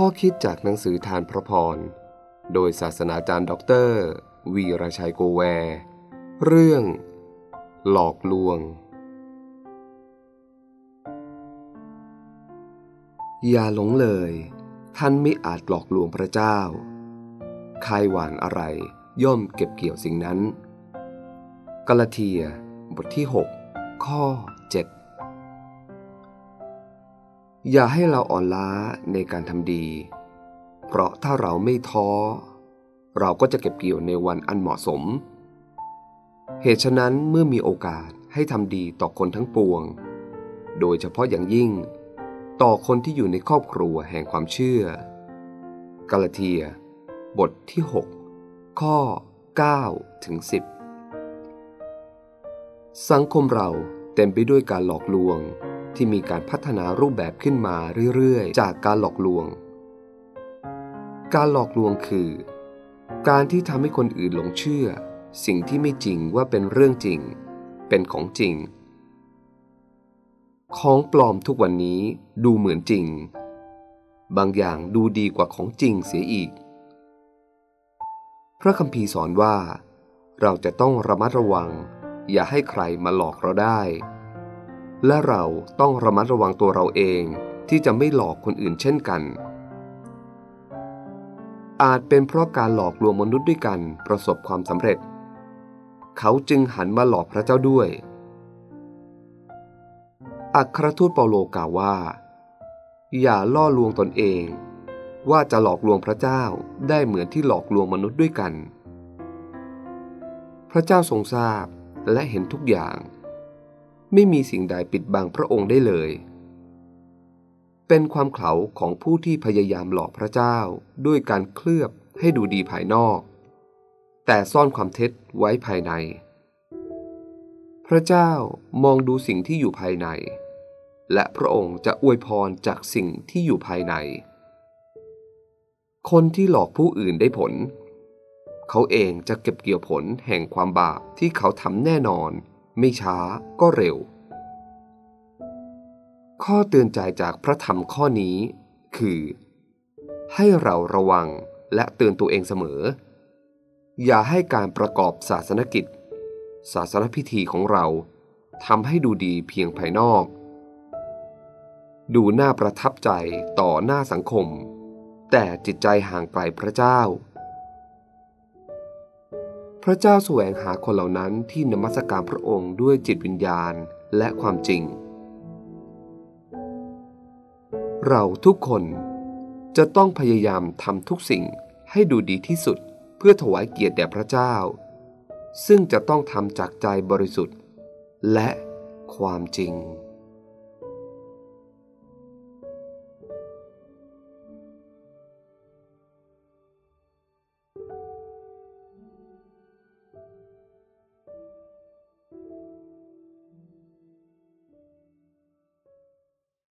ข้อคิดจากหนังสือธารพระพร โดยศาสนาจารย์ด็อกเตอร์ วีรชัยโกแว เรื่อง หลอกลวง อย่าหลงเลย ท่านไม่อาจหลอกลวงพระเจ้าใครหว่านอะไรย่อมเก็บเกี่ยวสิ่งนั้น กาลาเทีย บทที่ 6 ข้อ 7 อย่าให้เราอ่อนล้าในการทำดี เพราะถ้าเราไม่ท้อ เราก็จะเก็บเกี่ยวในวันอันเหมาะสม เหตุฉะนั้นเมื่อมีโอกาสให้ทำดีต่อคนทั้งปวง โดยเฉพาะอย่างยิ่ง ต่อคนที่อยู่ในครอบครัวแห่งความเชื่อ กาลาเทีย บทที่ 6 ข้อ 9 ถึง 10 สังคมเราเต็มไปด้วยการหลอกลวง ที่มีการพัฒนารูปแบบขึ้นมาเรื่อยๆ จากการหลอกลวง การหลอกลวงคือ การที่ทำให้คนอื่นหลงเชื่อ สิ่งที่ไม่จริงว่าเป็นเรื่องจริง เป็นของจริง ของปลอมทุกวันนี้ดูเหมือนจริง บางอย่างดูดีกว่าของจริงเสียอีก พระคัมภีร์สอนว่า เราจะต้องระมัดระวัง อย่าให้ใครมาหลอกเราได้ และเราต้องระมัดระวังตัวเราเองที่จะไม่หลอกคนอื่นเช่นกัน อาจเป็นเพราะการหลอกลวงมนุษย์ด้วยกันประสบความสำเร็จ เขาจึงหันมาหลอกพระเจ้าด้วย อัครทูตเปาโลกล่าวว่า อย่าล่อลวงตนเอง ว่าจะหลอกลวงพระเจ้าได้เหมือนที่หลอกลวงมนุษย์ด้วยกัน พระเจ้าทรงทราบและเห็นทุกอย่าง ไม่มีสิ่งใดปิดบังพระองค์ได้เลย เป็นความเขาของผู้ที่พยายามหลอกพระเจ้าด้วยการเคลือบให้ดูดีภายนอก แต่ซ่อนความเท็จไว้ภายใน พระเจ้ามองดูสิ่งที่อยู่ภายใน และพระองค์จะอวยพรจากสิ่งที่อยู่ภายใน คนที่หลอกผู้อื่นได้ผล เขาเองจะเก็บเกี่ยวผลแห่งความบาปที่เขาทำแน่นอน ไม่ช้าก็เร็ว ข้อเตือนใจจากพระธรรมข้อนี้คือ ให้เราระวังและเตือนตัวเองเสมอ อย่าให้การประกอบศาสนกิจ ศาสนพิธีของเราทำให้ดูดีเพียงภายนอก ดูน่าประทับใจต่อหน้าสังคม แต่จิตใจห่างไกลพระเจ้า พระเจ้าแสวงหาคนเหล่านั้นที่นมัสการพระองค์ด้วยจิตวิญญาณและความจริง เราทุกคนจะต้องพยายามทำทุกสิ่งให้ดูดีที่สุดเพื่อถวายเกียรติแด่พระเจ้า ซึ่งจะต้องทำจากใจบริสุทธิ์ และความจริง